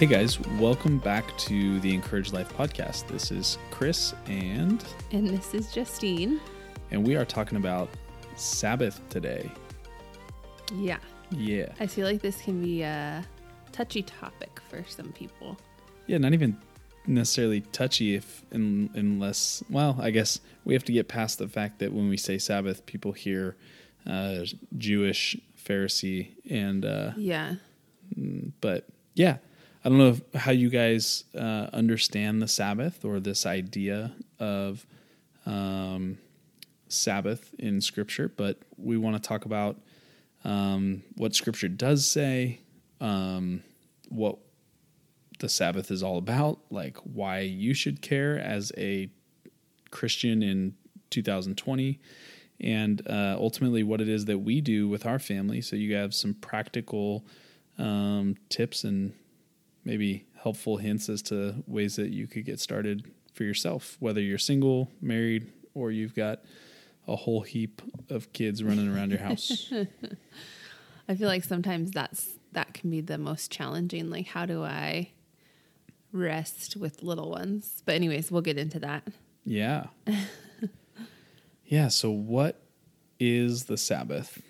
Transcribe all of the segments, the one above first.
Hey guys, welcome back to the Encourage Life podcast. This is Chris and And this is Justine. and we are talking about Sabbath today. Yeah. Yeah. I feel like this can be a touchy topic for some people. Yeah, not even necessarily touchy if un, unless well, I guess we have to get past the fact that when we say Sabbath, people hear uh, Jewish Pharisee and uh, Yeah. but yeah, I don't know if, how you guys uh, understand the Sabbath or this idea of um, Sabbath in Scripture, but we want to talk about um, what Scripture does say, um, what the Sabbath is all about, like why you should care as a Christian in 2020, and uh, ultimately what it is that we do with our family. So you have some practical um, tips and maybe helpful hints as to ways that you could get started for yourself, whether you're single, married, or you've got a whole heap of kids running around your house. I feel like sometimes that's that can be the most challenging. Like how do I rest with little ones? But anyways, we'll get into that. yeah. Yeah. So, what is the Sabbath?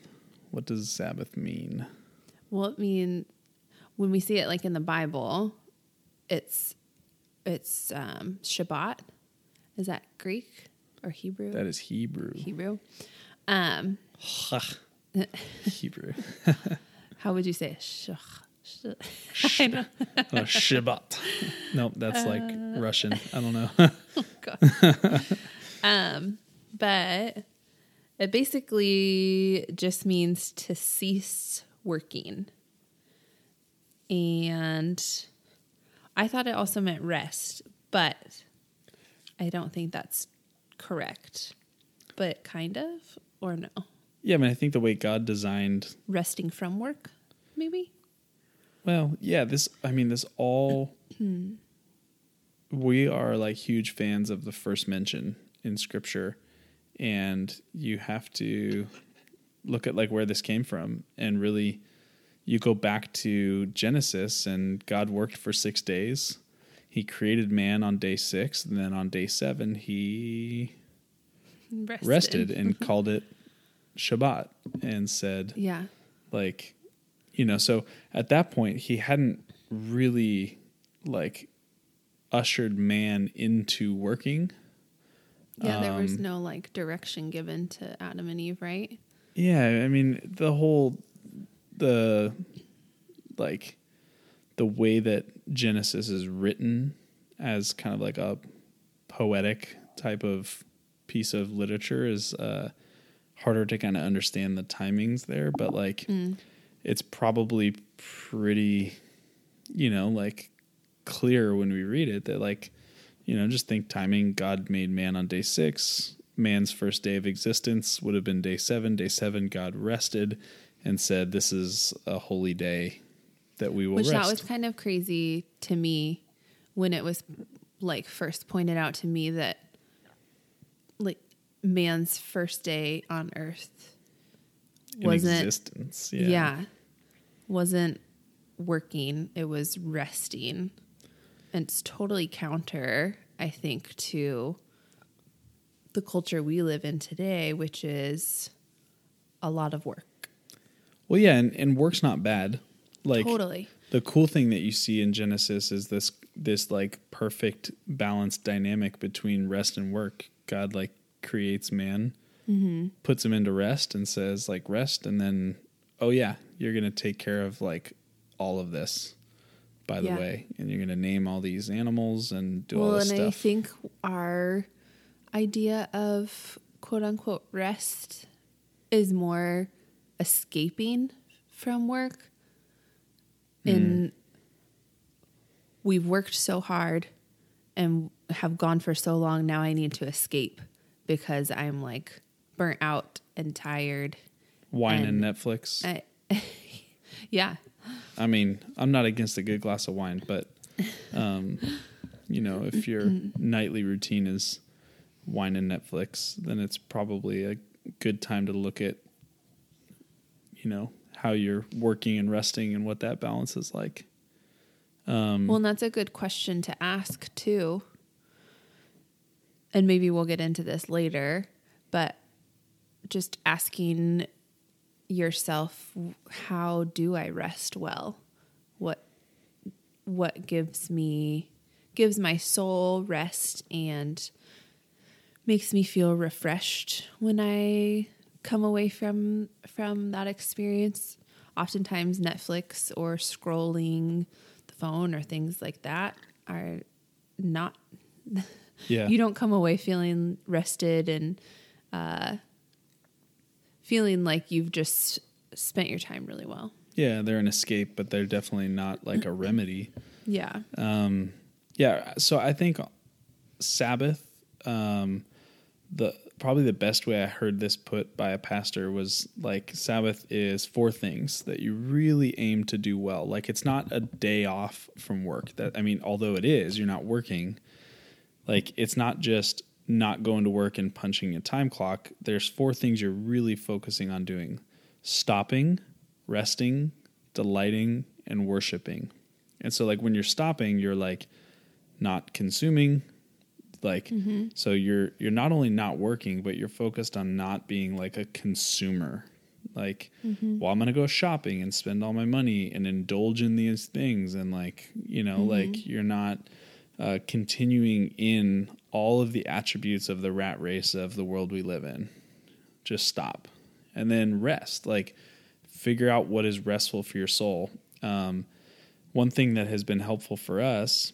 What does Sabbath mean? Well, it mean, when we see it like in the Bible, it's it's um, Shabbat. Is that Greek or Hebrew? That is Hebrew. Hebrew. Um, Hebrew. how would you say it? Shach. Sh- I know. Oh, Shabbat. Nope, that's like Russian. I don't know. God. um, but it basically just means to cease working. And I thought it also meant rest, but I don't think that's correct. But kind of, or no? yeah, I mean, I think the way God designed Resting from work, maybe? Well, yeah, this I mean this all we are like huge fans of the first mention in scripture and you have to look at like where this came from and really you go back to Genesis and God worked for 6 days. He created man on day 6 and then on day 7 he Rested. rested and called it Shabbat and said Yeah. like you know so at that point he hadn't really like ushered man into working Yeah, there was Um, no like direction given to Adam and Eve, right? yeah i mean the whole the like the way that genesis is written as kind of like a poetic type of piece of literature is uh harder to kind of understand the timings there but like it's probably pretty you know like clear when we read it that like you know just think timing god made man on day six man's first day of existence would have been day seven day seven god rested and said this is a holy day that we will Which rest that was kind of crazy to me when it was like first pointed out to me that like man's first day on earth wasn't existence yeah. yeah. wasn't working it was resting and it's totally counter i think to the culture we live in today which is a lot of work well yeah and, and work's not bad like totally the cool thing that you see in Genesis is this this like perfect balanced dynamic between rest and work. God like creates man, mm-hmm. puts him into rest, and says like rest, and then oh yeah, you're gonna take care of like all of this. By the Yeah. way, and you're gonna name all these animals and do all well, this and I think our idea of quote unquote rest is more escaping from work. In we've worked so hard and have gone for so long. Now I need to escape because I'm like burnt out and tired. Wine and, and- Netflix. I, yeah, I mean, I'm not against a good glass of wine, but um, you know, if your nightly routine is wine and Netflix, then it's probably a good time to look at, you know, how you're working and resting and what that balance is like. Um, Well, and that's a good question to ask too. And maybe we'll get into this later, but just asking yourself how do I rest well? What what gives me gives my soul rest and makes me feel refreshed when I come away from from that experience. Oftentimes Netflix or scrolling the phone or things like that are not yeah. you don't come away feeling rested and uh, feeling like you've just spent your time really well. yeah, they're an escape, but they're definitely not like a remedy. Yeah. Um, yeah, so I think Sabbath, um, the probably the best way I heard this put by a pastor was like Sabbath is four things that you really aim to do well. Like it's not a day off from work. That I mean, although it is, you're not working. Like it's not just not going to work and punching a time clock. There's four things you're really focusing on doing: stopping, resting, delighting, and worshiping. And so like when you're stopping, you're like not consuming like so you're you're not only not working but you're focused on not being like a consumer. Like well i'm going to go shopping and spend all my money and indulge in these things. And like you know like you're not uh, continuing in all of the attributes of the rat race of the world we live in. Just stop. And then rest. Like figure out what is restful for your soul. Um, one thing that has been helpful for us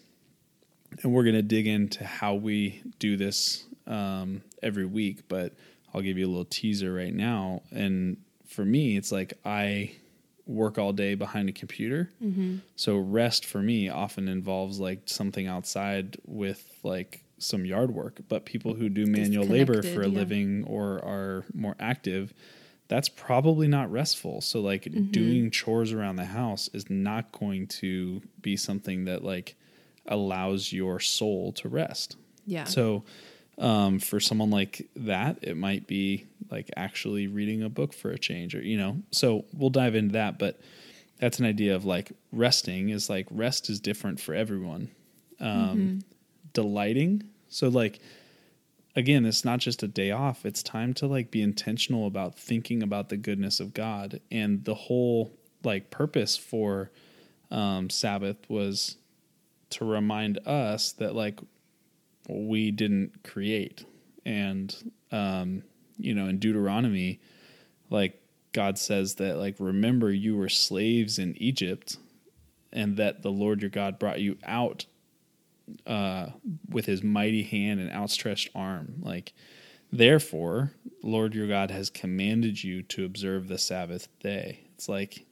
and we're going to dig into how we do this um, every week but i'll give you a little teaser right now. And for me it's like i work all day behind a computer. So rest for me often involves like something outside with like some yard work. But people who do manual labor for a yeah. living or are more active that's probably not restful. So like doing chores around the house is not going to be something that like allows your soul to rest Yeah. so um, for someone like that, it might be like actually reading a book for a change, or you know. So we'll dive into that, but that's an idea of like resting is like rest is different for everyone. Um, Delighting, so like again, it's not just a day off. It's time to like be intentional about thinking about the goodness of God, and the whole like purpose for um, Sabbath was to remind us that like we didn't create. And, um, you know, in Deuteronomy, like God says that, like, remember you were slaves in Egypt and that the Lord your God brought you out uh, with his mighty hand and outstretched arm. Like, therefore, Lord your God has commanded you to observe the Sabbath day. It's like,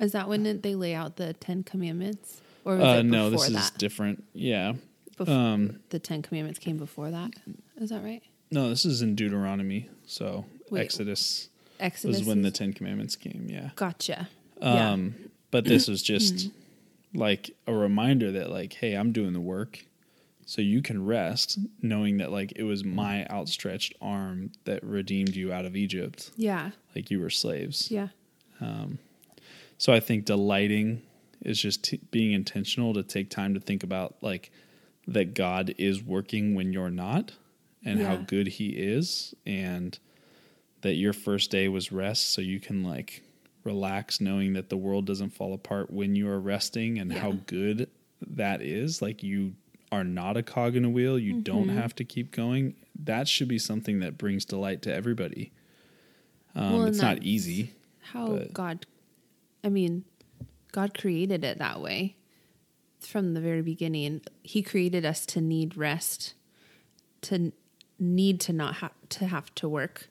Is that when they lay out the Ten Commandments? Or was uh, no, this that? is different. Yeah. Before um, the Ten Commandments came before that. Is that right? No, this is in Deuteronomy. So Wait, Exodus Exodus. was when the Ten Commandments came. Yeah. Gotcha. Um, but this was just like a reminder that like, hey, I'm doing the work, so you can rest, knowing that like it was my outstretched arm that redeemed you out of Egypt, yeah. like you were slaves. Yeah. So I think delighting is just t- being intentional to take time to think about like that God is working when you're not and how good he is and that your first day was rest so you can like relax knowing that the world doesn't fall apart when you are resting and how good that is. Like you are not a cog in a wheel. You don't Mm-hmm. have to keep going. That should be something that brings delight to everybody. Um, Well, it's not easy How God, I mean, God created it that way from the very beginning. He created us to need rest, to need to not have to have to work,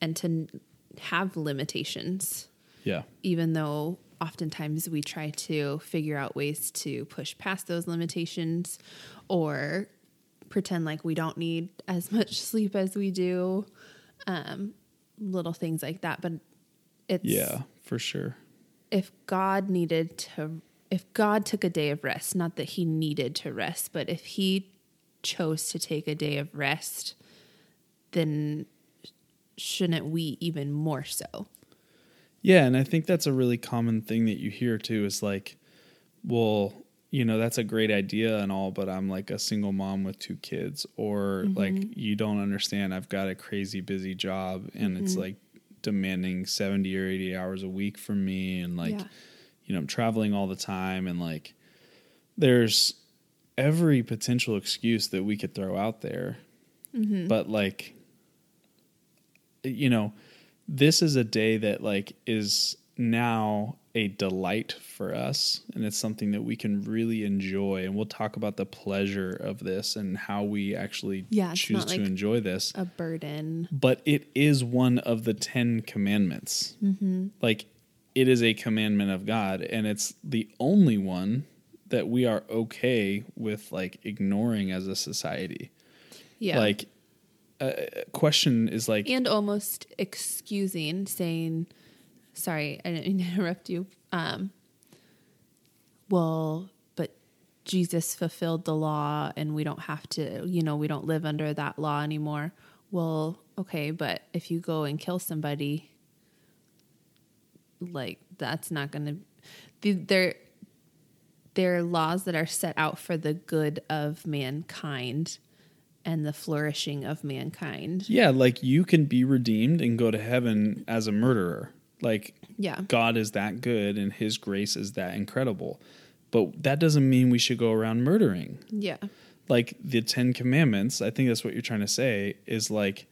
and to have limitations. yeah Even though oftentimes we try to figure out ways to push past those limitations, or pretend like we don't need as much sleep as we do, um, little things like that. But it's yeah for sure if God needed to, if God took a day of rest, not that he needed to rest, but if he chose to take a day of rest, then shouldn't we even more so? Yeah, and I think that's a really common thing that you hear too is like, well, you know, that's a great idea and all, but I'm like a single mom with two kids, or like, mm-hmm. you don't understand, I've got a crazy busy job and it's mm-hmm. like demanding 70 or 80 hours a week from me. And like, Yeah. you know, I'm traveling all the time and like, there's every potential excuse that we could throw out there. Mm-hmm. But like, you know, this is a day that like is now a delight for us and it's something that we can really enjoy and we'll talk about the pleasure of this and how we actually Yeah, choose to like- enjoy this A burden. but it is one of the 10 commandments Mm-hmm. like it is a commandment of god and it's the only one that we are okay with like ignoring as a society Yeah. like a a question is like and almost excusing saying sorry i didn't to interrupt you. Um well but jesus fulfilled the law and we don't have to you know we don't live under that law anymore. Well okay but if you go and kill somebody like that's not gonna the, they're they're laws that are set out for the good of mankind and the flourishing of mankind. Yeah, like you can be redeemed and go to heaven as a murderer. Like yeah God is that good and his grace is that incredible. But that doesn't mean we should go around murdering. yeah Like the 10 commandments, I think that's what you're trying to say is like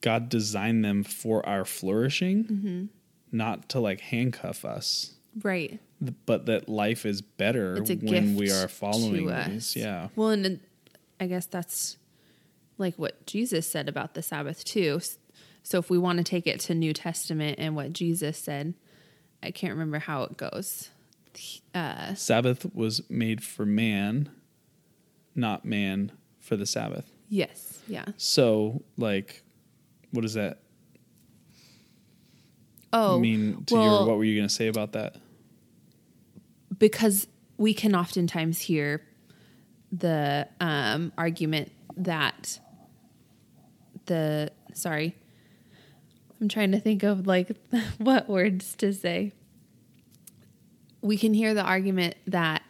God designed them for our flourishing, Mm-hmm. not to like handcuff us, Right. but that life is better when we are following these. Yeah. Well, and I guess that's like what Jesus said about the Sabbath too. So if we want to take it to New Testament and what Jesus said, I can't remember how it goes. Uh, Sabbath was made for man, not man for the Sabbath. yes. Yeah. So, like, what does that Oh, mean to well, your? What were you going to say about that? because we can oftentimes hear the um, argument that the sorry i'm trying to think of like what words to say. We can hear the argument that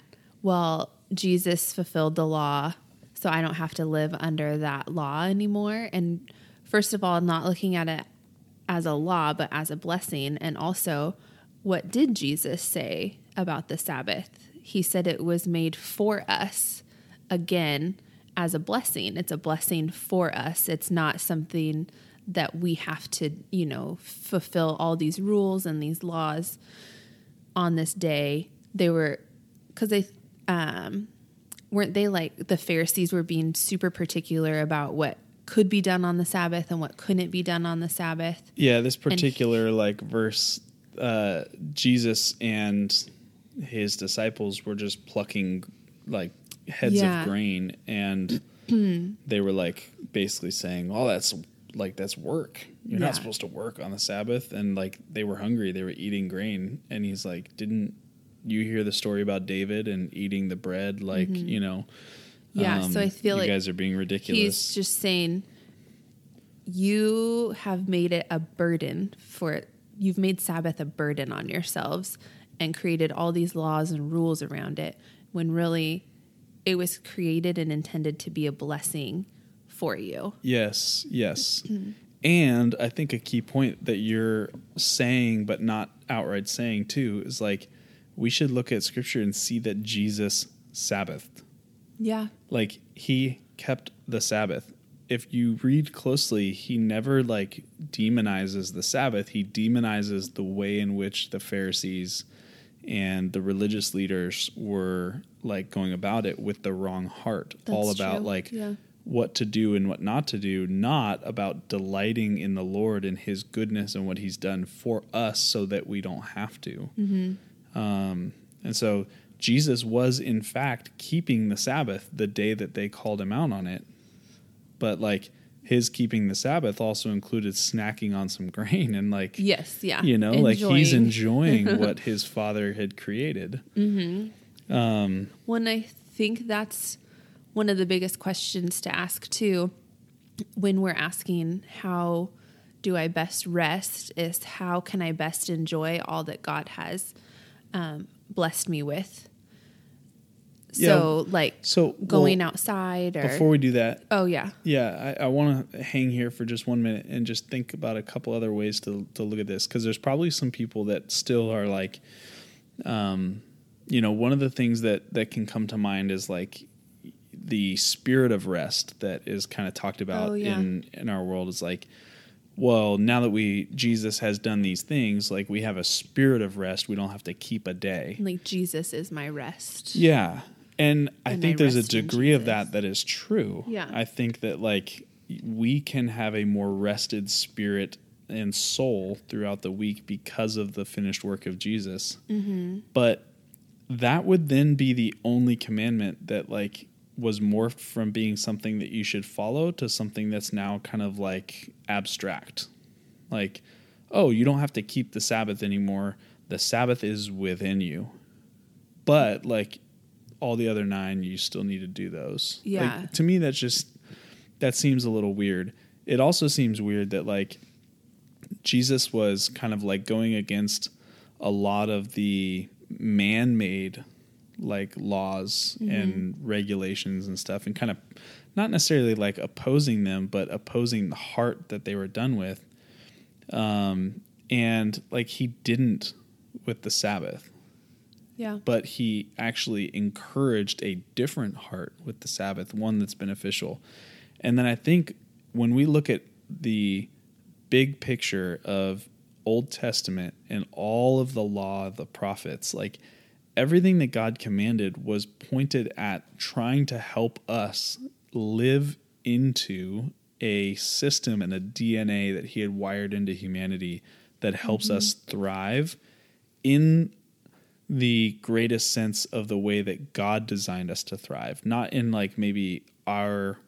well jesus fulfilled the law so i don't have to live under that law anymore. And first of all not looking at it as a law but as a blessing. And also what did jesus say about the sabbath? He said it was made for us again as a blessing. It's a blessing for us. It's not something that we have to you know fulfill all these rules and these laws on this day they were because they um weren't they like the pharisees were being super particular about what could be done on the sabbath and what couldn't be done on the sabbath Yeah, this particular like verse, uh, Jesus and his disciples were just plucking like heads Yeah. of grain, and they were like basically saying, "Oh, that's like that's work. You're Yeah. not supposed to work on the Sabbath." And like they were hungry, they were eating grain, and he's like, "Didn't you hear the story about David and eating the bread? Like you know." Mm-hmm. Yeah, so I feel you like you guys are being ridiculous. he's just saying you have made it a burden for you've made sabbath a burden on yourselves and created all these laws and rules around it when really it was created and intended to be a blessing for you Yes, yes. Mm-hmm. and I think a key point that you're saying, but not outright saying too, is like we should look at scripture and see that Jesus Sabbathed. yeah Like he kept the Sabbath. If you read closely, he never like demonizes the Sabbath. He demonizes the way in which the Pharisees and the religious leaders were like going about it with the wrong heart. all about true. like Yeah. What to do and what not to do, not about delighting in the Lord and His goodness and what He's done for us, so that we don't have to. Mm-hmm. Um, and so Jesus was in fact keeping the Sabbath the day that they called him out on it, but like his keeping the Sabbath also included snacking on some grain and like yes yeah you know like he's Enjoying. enjoying what his father had created. Mm-hmm. Um, when I think that's one of the biggest questions to ask too, when we're asking how do I best rest, is how can I best enjoy all that God has um, blessed me with? Yeah. So like So going well, outside or Before we do that, oh yeah Yeah, I, I want to hang here for just one minute and just think about a couple other ways to to look at this because there's probably some people that still are like, um, you know, one of the things that that can come to mind is like the spirit of rest that is kind of talked about Oh, yeah. in in our world is like, well, now that we Jesus has done these things, like we have a spirit of rest, we don't have to keep a day. like Jesus is my rest. Yeah. And I And think I there's a degree of that that is true. Yeah. I think that like we can have a more rested spirit and soul throughout the week because of the finished work of Jesus. Mm-hmm. But that would then be the only commandment that like was morphed from being something that you should follow to something that's now kind of like abstract. Like, oh, you don't have to keep the Sabbath anymore. The Sabbath is within you. But like all the other nine, you still need to do those. Like, Yeah. to me, that's just, that seems a little weird. It also seems weird that like Jesus was kind of like going against a lot of the man made like laws and regulations and stuff and kind of not necessarily like opposing them but opposing the heart that they were done with um and like he didn't with the sabbath Yeah. but he actually encouraged a different heart with the Sabbath, one that's beneficial. And then I think when we look at the big picture of Old Testament and all of the law of the prophets, like everything that God commanded was pointed at trying to help us live into a system and a DNA that he had wired into humanity that helps mm-hmm. us thrive in the greatest sense of the way that God designed us to thrive, not in like maybe our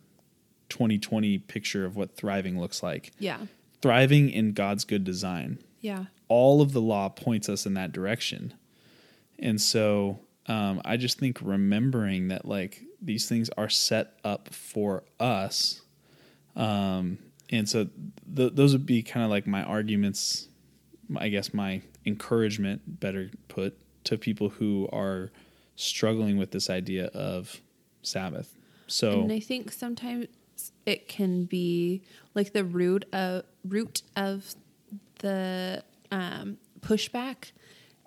2020 picture of what thriving looks like. Yeah. Thriving in God's good design. Yeah. All of the law points us in that direction. And so um, I just think remembering that like these things are set up for us. Um, and so th- those would be kind of like my arguments, I guess my encouragement, better put, to people who are struggling with this idea of Sabbath. So And I think sometimes it can be like the root of root of the um, pushback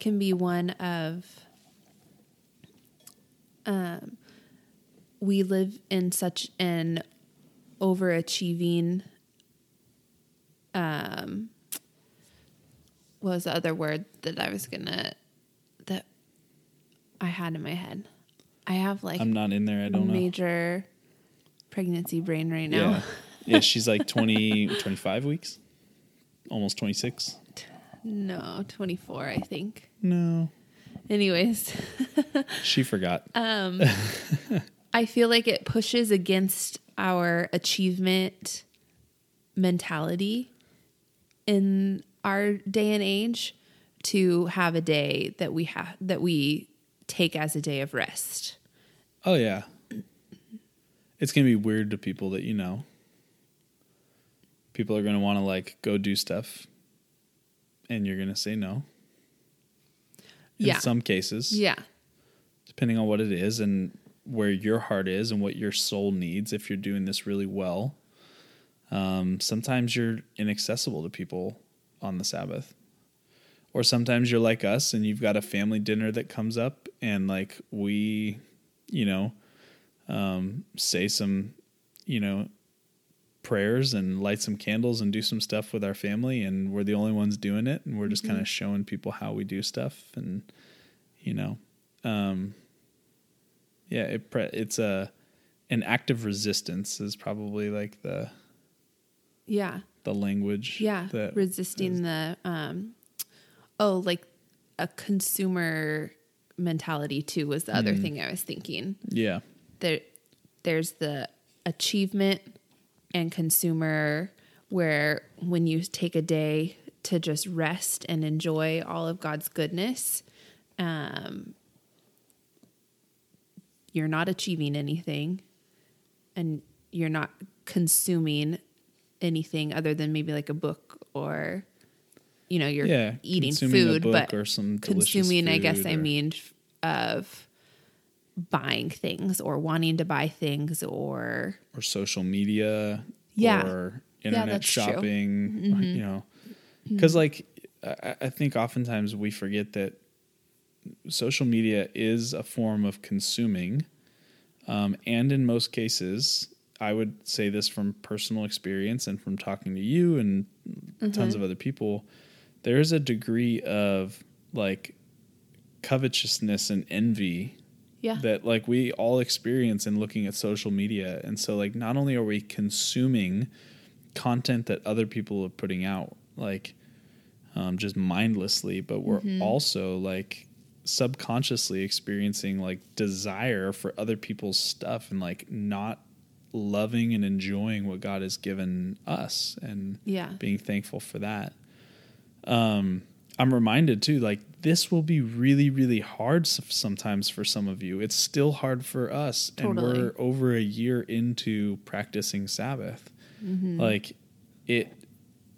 can be one of um, we live in such an overachieving um what was the other word that I was gonna that I had in my head. I have like I'm not in there. I don't know. major pregnancy brain right now. Yeah. yeah, she's like 20, 25 weeks, almost 26. No, 24, I think. No, Anyways, she forgot. Um, I feel like it pushes against our achievement mentality in our day and age to have a day that we have that we take as a day of rest. oh, yeah. It's going to be weird to people that you know. People are going to want to like go do stuff, and you're going to say no. In Yeah. some cases. Yeah. depending on what it is and where your heart is and what your soul needs if you're doing this really well um, sometimes you're inaccessible to people on the sabbath or sometimes you're like us and you've got a family dinner that comes up and like we you know um, say some you know prayers and light some candles and do some stuff with our family and we're the only ones doing it and we're just kind of showing people how we do stuff and you know um yeah it pre- it's a an act of resistance is probably like the Yeah. the language Yeah. that Resisting the um oh, like a consumer mentality too was the other thing I was thinking. yeah there there's the achievement and consumer where when you take a day to just rest and enjoy all of God's goodness um you're not achieving anything and you're not consuming anything other than maybe like a book or you know you're yeah eating food but or some consuming i guess food i mean of buying things or wanting to buy things or or social media Yeah. or internet true. shopping Mm-hmm. you know because like I, I think oftentimes we forget that social media is a form of consuming um, and in most cases i would say this from personal experience and from talking to you and tons of other people there is a degree of like covetousness and envy yeah. that like we all experience in looking at social media and so like not only are we consuming content that other people are putting out like um, just mindlessly but we're also like subconsciously experiencing like desire for other people's stuff and like not loving and enjoying what god has given us and Yeah. being thankful for that um i'm reminded too like this will be really really hard sometimes for some of you. It's still hard for us and we're over a year into practicing sabbath. Mm-hmm. Like it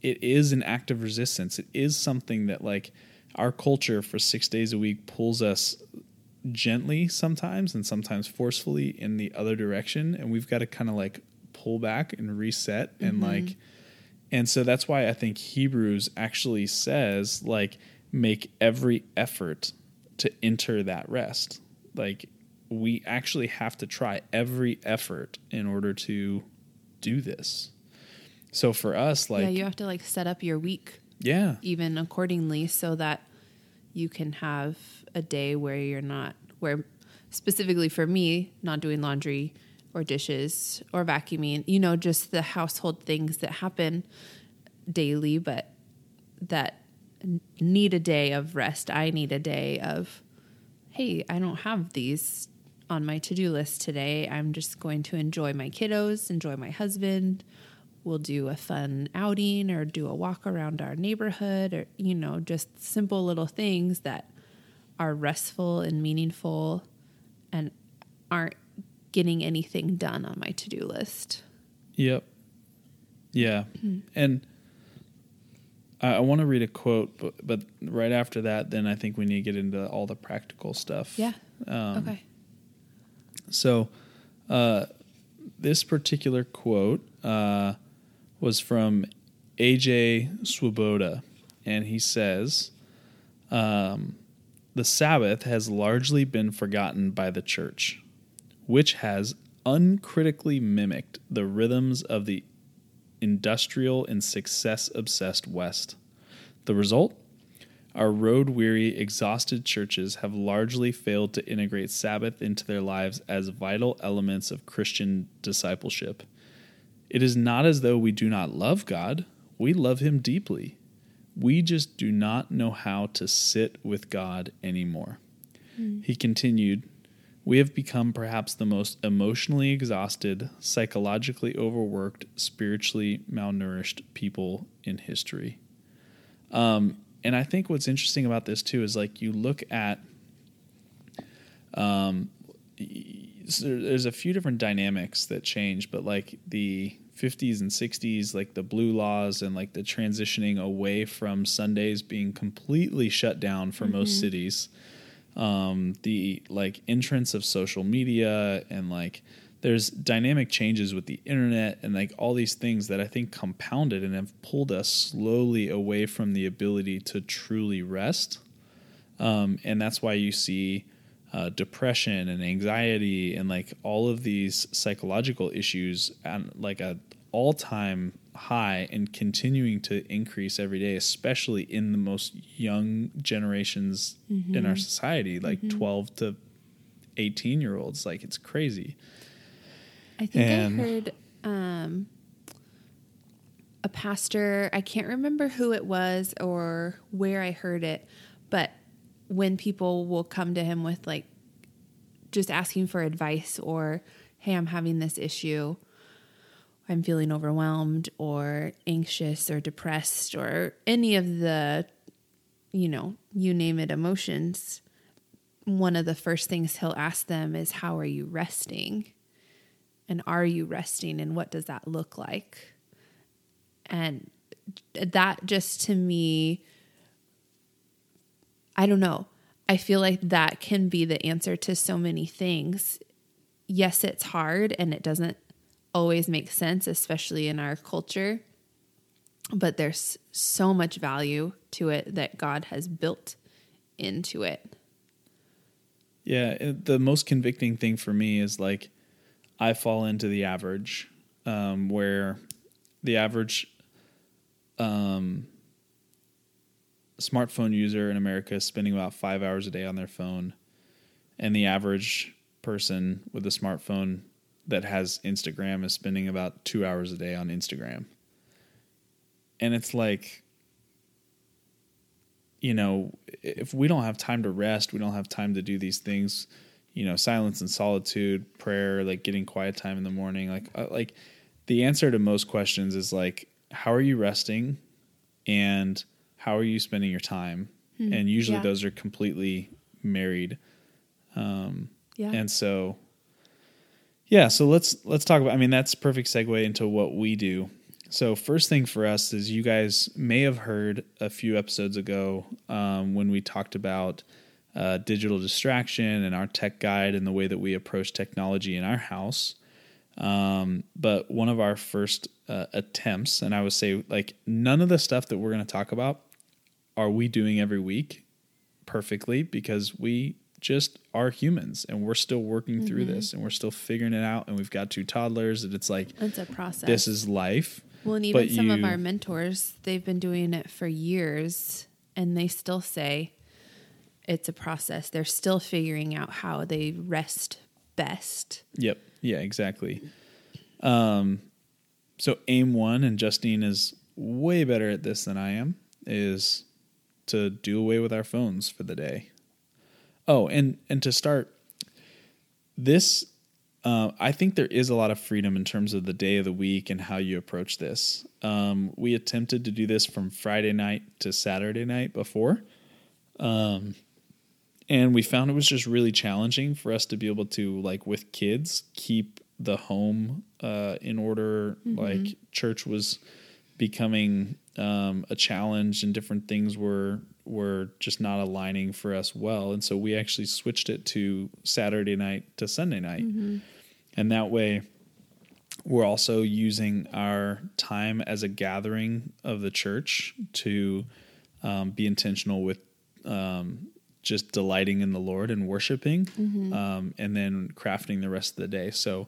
it is an act of resistance. It is something that like our culture for six days a week pulls us gently sometimes and sometimes forcefully in the other direction and we've got to kind of like pull back and reset and mm-hmm. like and so that's why I think Hebrews actually says, like, make every effort to enter that rest. Like, we actually have to try every effort in order to do this. So for us, like, yeah, you have to like set up your week yeah, even accordingly so that you can have a day where you're not where specifically for me not doing laundry or dishes or vacuuming you know just the household things that happen daily but that need a day of rest. I need a day of hey i don't have these on my to-do list today. I'm just going to enjoy my kiddos enjoy my husband. We'll do a fun outing or do a walk around our neighborhood or you know just simple little things that are restful and meaningful and aren't getting anything done on my to-do list Yep. Yeah. And I, I want to read a quote, but, but right after that, then I think we need to get into all the practical stuff. yeah Um, okay So, uh, this particular quote uh, was from AJ Swoboda, and he says, um, The Sabbath has largely been forgotten by the church, which has uncritically mimicked the rhythms of the industrial and success obsessed West. The result? Our road weary, exhausted churches have largely failed to integrate Sabbath into their lives as vital elements of Christian discipleship. It is not as though we do not love God, we love Him deeply. We just do not know how to sit with God anymore. Hmm. He continued, We have become perhaps the most emotionally exhausted, psychologically overworked, spiritually malnourished people in history. Um, and I think what's interesting about this too is like you look at, um, so there's a few different dynamics that change, but like the 50s and 60s, like the blue laws and like the transitioning away from Sundays being completely shut down for most cities, um, the like entrance of social media and like there's dynamic changes with the internet and like all these things that I think compounded and have pulled us slowly away from the ability to truly rest. Um, and that's why you see uh, depression and anxiety and like all of these psychological issues at like a all-time high and continuing to increase every day especially in the most young generations in our society like 12 to 18 year olds like it's crazy. I think And- I heard um, a pastor, I can't remember who it was or where I heard it, but when people will come to him with like just asking for advice or, hey, I'm having this issue, I'm feeling overwhelmed or anxious or depressed or any of the, you know, you name it emotions. One of the first things he'll ask them is, How are you resting? and are you resting and what does that look like and that just to me i don't know I feel like that can be the answer to so many things. Yes, it's hard and it doesn't always make sense, especially in our culture, but there's so much value to it that God has built into it. Yeah, the most convicting thing for me is like I fall into the average, um, where the average um, smartphone user in America is spending about five hours a day on their phone, and the average person with a smartphone that has Instagram is spending about two hours a day on Instagram. And it's like, you know, if we don't have time to rest, we don't have time to do these things, you know, silence and solitude, prayer, like getting quiet time in the morning, like uh, like the answer to most questions is like how are you resting and how are you spending your time? and usually yeah. those are completely married. Um, Yeah. And so yeah, so let's let's talk about I mean that's perfect segue into what we do. So first thing for us is you guys may have heard a few episodes ago um, when we talked about uh, digital distraction and our tech guide and the way that we approach technology in our house. Um, but one of our first uh, attempts, and I would say like none of the stuff that we're going to talk about are we doing every week perfectly because we just are humans and we're still working through this and we're still figuring it out and we've got two toddlers and it's like it's a process. this is life Well, and even But some of our mentors, they've been doing it for years and they still say it's a process. They're still figuring out how they rest best. Yep. Yeah, exactly. Um, so aim one, and Justine is way better at this than I am, is to do away with our phones for the day. Oh, and and to start this, uh, I think there is a lot of freedom in terms of the day of the week and how you approach this. Um, we attempted to do this from Friday night to Saturday night before. Um, and we found it was just really challenging for us to be able to like with kids keep the home uh, in order like church was becoming um, a challenge and different things were were just not aligning for us well. And so we actually switched it to saturday night to sunday night. And that way we're also using our time as a gathering of the church to um, be intentional with um, just delighting in the Lord and worshiping, um, and then crafting the rest of the day. So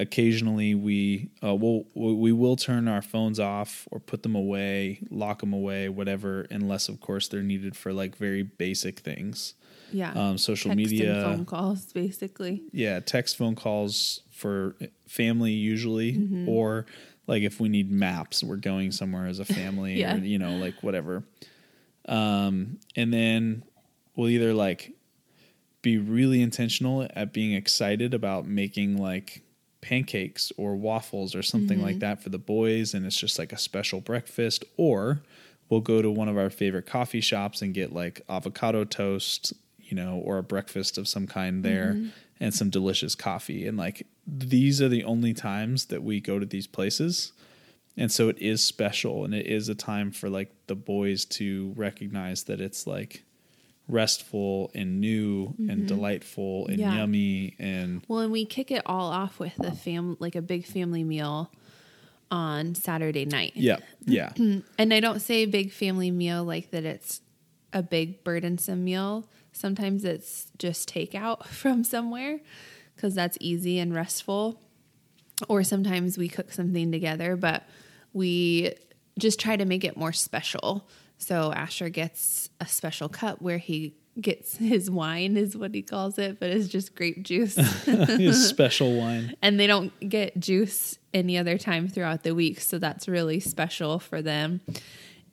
occasionally we uh, will we will turn our phones off or put them away, lock them away, whatever, unless of course they're needed for like very basic things. Yeah. Um, social Text media, phone calls, basically. yeah, text phone calls for family usually, or like if we need maps, we're going somewhere as a family, Yeah. or you know, like whatever. Um, and then we'll either like be really intentional at being excited about making like pancakes or waffles or something like mm-hmm. that for the boys, and it's just like a special breakfast, or we'll go to one of our favorite coffee shops and get like avocado toast, you know, or a breakfast of some kind there mm-hmm. and some delicious coffee. And like these are the only times that we go to these places. And so it is special and it is a time for like the boys to recognize that it's like restful and new and mm-hmm. delightful and Yeah. yummy and Well, and we kick it all off with a fam like a big family meal on Saturday night. yeah, yeah. And I don't say big family meal like that it's a big burdensome meal. Sometimes it's just takeout from somewhere because that's easy and restful. Or sometimes we cook something together, but we just try to make it more special. So Asher gets a special cup where he gets his wine, is what he calls it, but it's just grape juice. His special wine. and they don't get juice any other time throughout the week so that's really special for them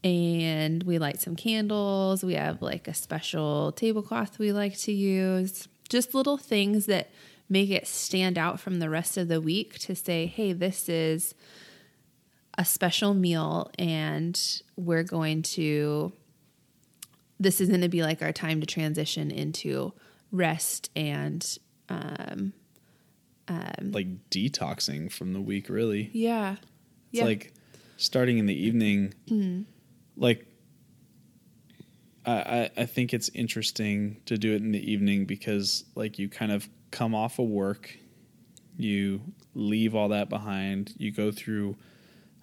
and we light some candles we have like a special tablecloth we like to use just little things that make it stand out from the rest of the week to say hey this is a special meal and we're going to this is going to be like our time to transition into rest and um, Like detoxing from the week, really. yeah It's like starting in the evening. Like, I, I, I think it's interesting to do it in the evening because like you kind of come off of work, you leave all that behind, you go through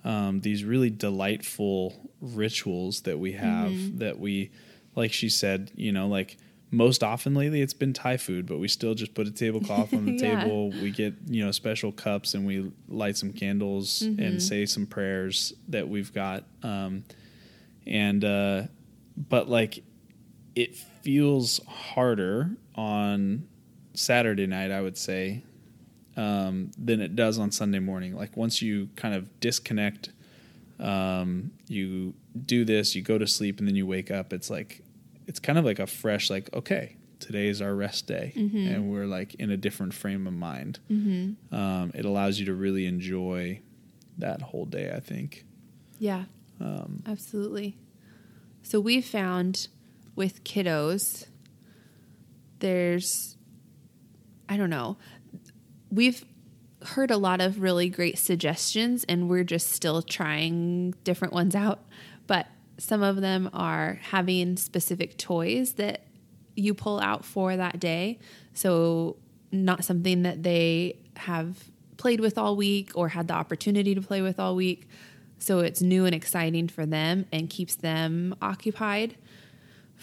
um, these really delightful rituals that we have Mm-hmm. that we, like she said, you know, like most often lately it's been Thai food, but we still just put a tablecloth on the Yeah. table. We get, you know, special cups and we light some candles Mm-hmm. and say some prayers that we've got. Um, and, uh, but like it feels harder on Saturday night, I would say, um, than it does on Sunday morning. Like once you kind of disconnect, um, you do this, you go to sleep, and then you wake up. It's like it's kind of like a fresh, like okay, today is our rest day, and we're like in a different frame of mind. Um, it allows you to really enjoy that whole day. I think. Yeah. Absolutely. So we found with kiddos, there's, I don't know, we've heard a lot of really great suggestions and we're just still trying different ones out. But some of them are having specific toys that you pull out for that day. So, not something that they have played with all week or had the opportunity to play with all week. So, it's new and exciting for them and keeps them occupied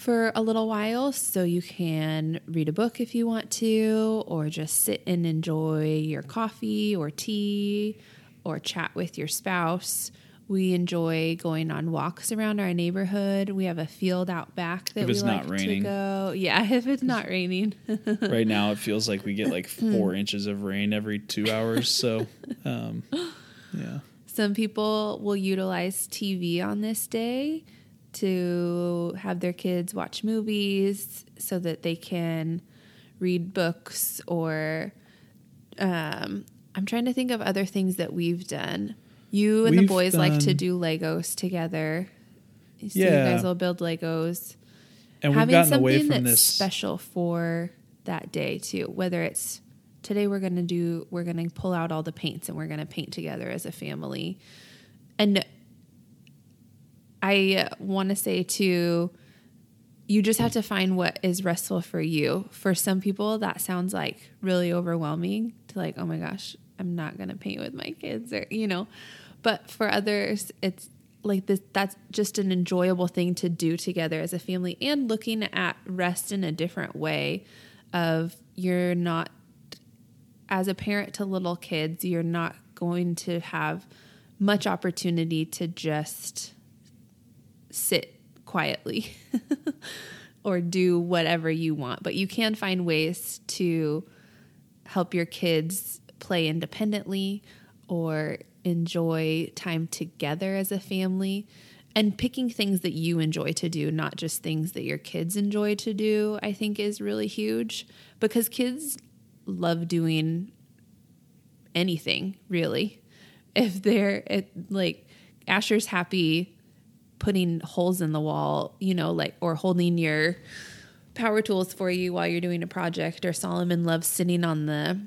for a little while. So, you can read a book if you want to, or just sit and enjoy your coffee or tea or chat with your spouse. We enjoy going on walks around our neighborhood. We have a field out back that If we like not raining. to go. Yeah, if it's not raining. right now, it feels like we get like four inches of rain every two hours. So, um, yeah. Some people will utilize TV on this day to have their kids watch movies so that they can read books or um, I'm trying to think of other things that we've done. You and the We've boys like to do Legos together. So Yeah. you guys will build Legos. And we've Having gotten something away from that's this. special for that day too. Whether it's today we're gonna do we're gonna pull out all the paints and we're gonna paint together as a family. And I want to say too, you just have to find what is restful for you. For some people, that sounds like really overwhelming to like, oh my gosh, I'm not gonna paint with my kids, or you know. But for others, it's like this. That's just an enjoyable thing to do together as a family, and looking at rest in a different way. Of you're not as a parent to little kids, you're not going to have much opportunity to just sit quietly or do whatever you want. But you can find ways to help your kids play independently or enjoy time together as a family. And picking things that you enjoy to do, not just things that your kids enjoy to do, I think is really huge because kids love doing anything really. If they're it, like Asher's happy putting holes in the wall, you know, like or holding your power tools for you while you're doing a project, or Solomon loves sitting on the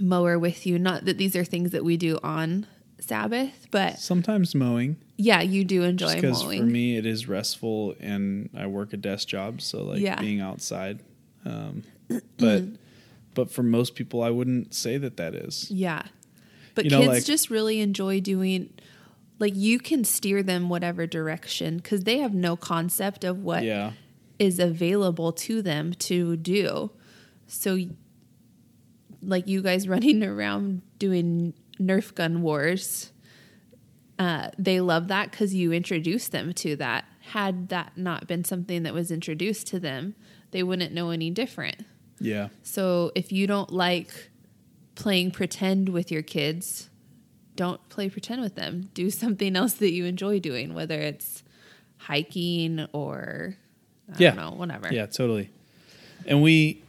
mower with you. Not that these are things that we do on Sabbath, but Sometimes mowing, yeah, you do enjoy because for me it is restful, and I work a desk job, so like Yeah. being outside. Um, but but for most people, I wouldn't say that that is. Yeah. But You know, kids like- just really enjoy doing like you can steer them whatever direction cuz they have no concept of what is Yeah, available to them to do. So like you guys running around doing Nerf gun wars. Uh, they love that because you introduced them to that. Had that not been something that was introduced to them, they wouldn't know any different. yeah, So if you don't like playing pretend with your kids, don't play pretend with them. Do something else that you enjoy doing, whether it's hiking or I Yeah. don't know, whatever. yeah, totally. And we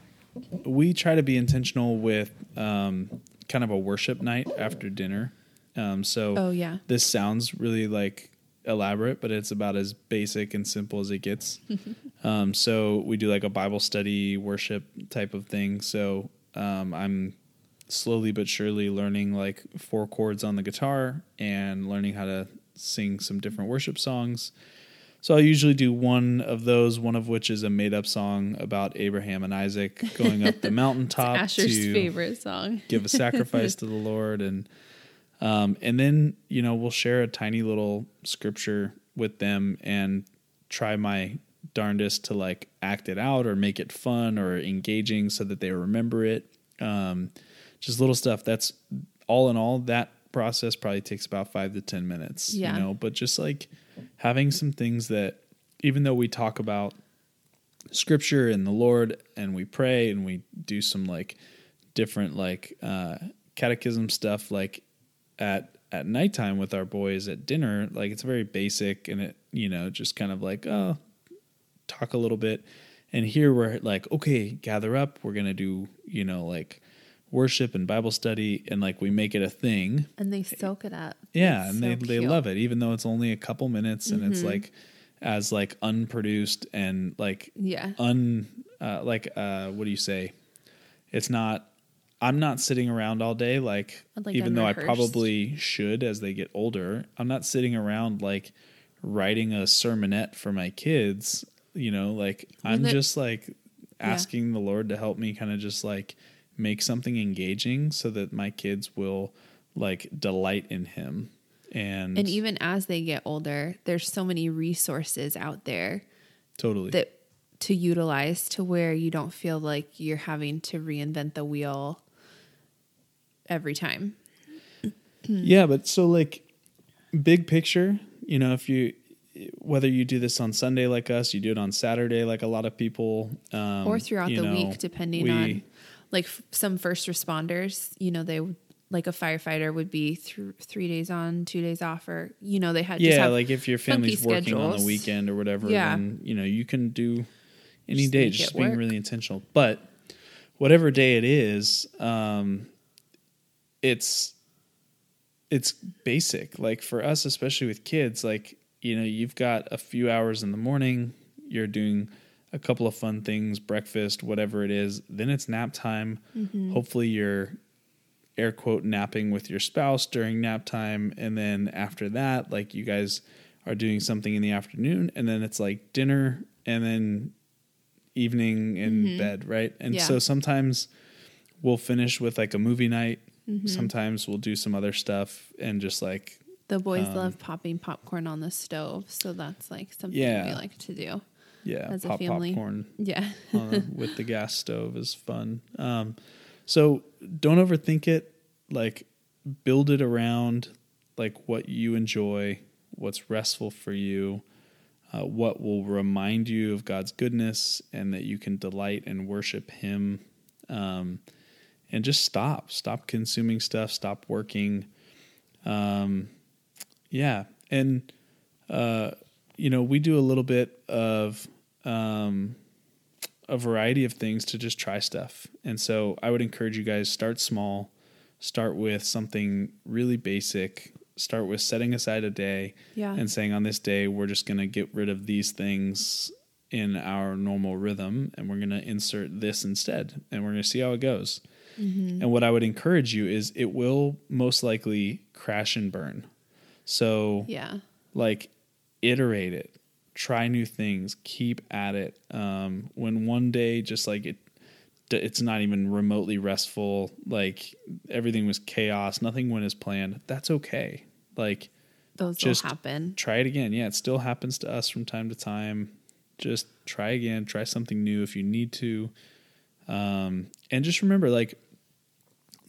we try to be intentional with um, kind of a worship night after dinner. Um, so Oh yeah. this sounds really like elaborate, but it's about as basic and simple as it gets. um, so we do like a Bible study worship type of thing. So um, I'm slowly but surely learning like four chords on the guitar and learning how to sing some different worship songs. So I'll usually do one of those, one of which is a made up song about Abraham and Isaac going up the mountaintop Asher's to favorite song. give a sacrifice to the Lord and um, and then you know we'll share a tiny little scripture with them and try my darndest to like act it out or make it fun or engaging so that they remember it. Um, just little stuff. That's all in all. That process probably takes about five to ten minutes. Yeah. You know, but just like having some things that even though we talk about scripture and the Lord and we pray and we do some like different like uh catechism stuff like at at nighttime with our boys at dinner like it's very basic and it you know just kind of like oh talk a little bit and here we're like okay gather up we're gonna do you know like worship and bible study and like we make it a thing And they soak it up. yeah, It's and so they they love it, even though it's only a couple minutes and Mm-hmm. it's like as like unproduced and like Yeah. un uh, like uh what do you say? It's not. I'm not sitting around all day like, Like even though I probably should as they get older. I'm not sitting around like writing a sermonette for my kids. You know, like I'm just like asking the Lord to help me kind of just like make something engaging so that my kids will like delight in Him. And, And even as they get older, there's so many resources out there totally that to utilize to where you don't feel like you're having to reinvent the wheel every time. Yeah, but so like big picture, you know, if you whether you do this on Sunday like us, you do it on Saturday like a lot of people, um, or throughout the know, week, depending we- on like f- some first responders, you know, they would like a firefighter would be th- three days on, two days off, or you know, they had just yeah, like if your family's working on the weekend or whatever, Yeah. then you know you can do any Just day, just being work. really intentional. But whatever day it is, um, it's it's basic. Like for us, especially with kids, like you know, you've got a few hours in the morning, you're doing a couple of fun things, breakfast, whatever it is. Then it's nap time. Mm-hmm. Hopefully, you're air quote napping with your spouse during nap time, and then after that, like you guys are doing something in the afternoon, and then it's like dinner, and then evening in bed, right? And Mm-hmm. Yeah. so sometimes we'll finish with like a movie night. Mm-hmm. Sometimes we'll do some other stuff and just like the boys um, love popping popcorn on the stove, so that's like something Yeah. we like to do. Yeah, As a pop family. popcorn Yeah, uh, with the gas stove is fun. Um, so don't overthink it. Like build it around like what you enjoy, what's restful for you, uh, what will remind you of God's goodness, and that you can delight and worship Him. Um, and just stop, stop consuming stuff, stop working. Um, yeah, and uh, you know we do a little bit of um, a variety of things to just try stuff. And so I would encourage you guys start small, start with something really basic, start with setting aside a day Yeah. and saying on this day we're just going to get rid of these things in our normal rhythm and we're going to insert this instead and we're going to see how it goes. And what I would encourage you is it will most likely crash and burn. So yeah, like iterate it try new things keep at it. Um when one day just like it it's not even remotely restful like everything was chaos nothing went as planned that's okay. Like those just will happen. try it again. Yeah it still happens to us from time to time. Just try again try something new if you need to. Um and just remember like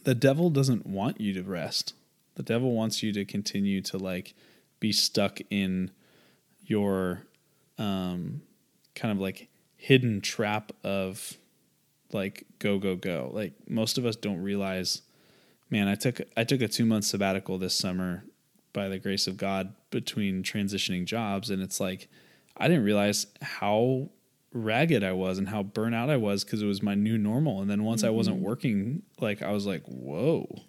the devil doesn't want you to rest. The devil wants you to continue to like be stuck in your um kind of like hidden trap of like go go go. Like most of us don't realize man i took i took a 2 month sabbatical this summer by the grace of god between transitioning jobs and it's like i didn't realize how ragged i was and how burnout i was because it was my new normal. And then once i wasn't working like i was like whoa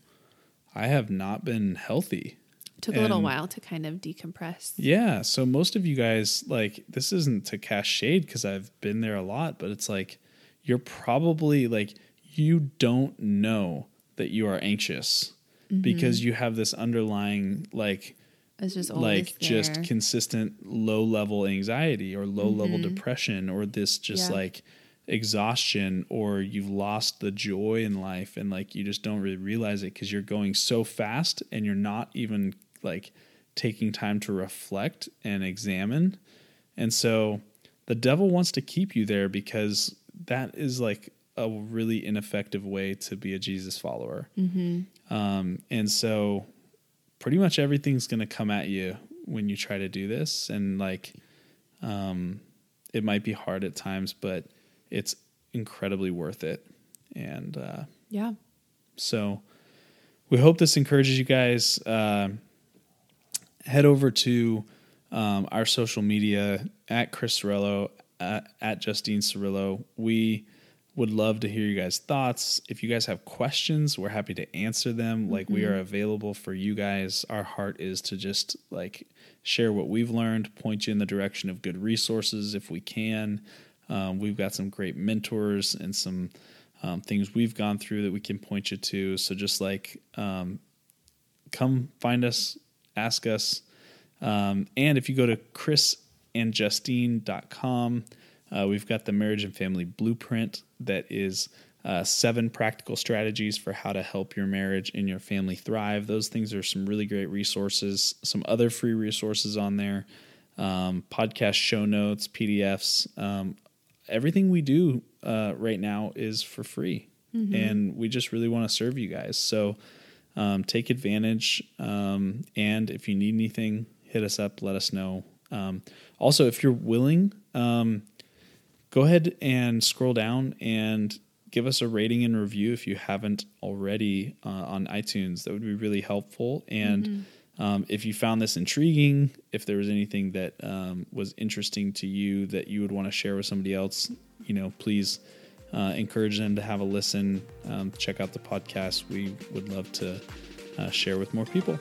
i have not been healthy Took a little while to kind of decompress. yeah. So most of you guys, like, this isn't to cast shade because I've been there a lot, but it's like you're probably like, you don't know that you are anxious because you have this underlying, like, It's just like just consistent low level anxiety or low level Mm-hmm. depression or this just Yeah. like exhaustion or you've lost the joy in life and like you just don't really realize it because you're going so fast and you're not even like taking time to reflect and examine. And so the devil wants to keep you there because that is like a really ineffective way to be a jesus follower. Um, and so pretty much everything's going to come at you when you try to do this. And like um, it might be hard at times but it's incredibly worth it. And uh, yeah. so we hope this encourages you guys. Uh, head over to um, our social media at chris Cirillo, at, at justine cirillo we would love to hear you guys thoughts. If you guys have questions we're happy to answer them. Like we are available for you guys. Our heart is to just like share what we've learned point you in the direction of good resources if we can. Um, we've got some great mentors and some um, things we've gone through that we can point you to. So just like um, come find us ask us um, and if you go to chrisandjustine.com, uh, we've got the marriage and family blueprint that is uh, seven practical strategies for how to help your marriage and your family thrive. Those things are some really great resources, some other free resources on there, um, podcast show notes, PDFs. Um, everything we do uh, right now is for free. And we just really want to serve you guys. So um, take advantage. Um, and if you need anything, hit us up, let us know. Um, also, if you're willing, um, go ahead and scroll down and give us a rating and review if you haven't already uh, on iTunes. That would be really helpful. And um, if you found this intriguing, if there was anything that um, was interesting to you that you would want to share with somebody else, you know, please uh, encourage them to have a listen. Um, check out the podcast. We would love to uh, share with more people.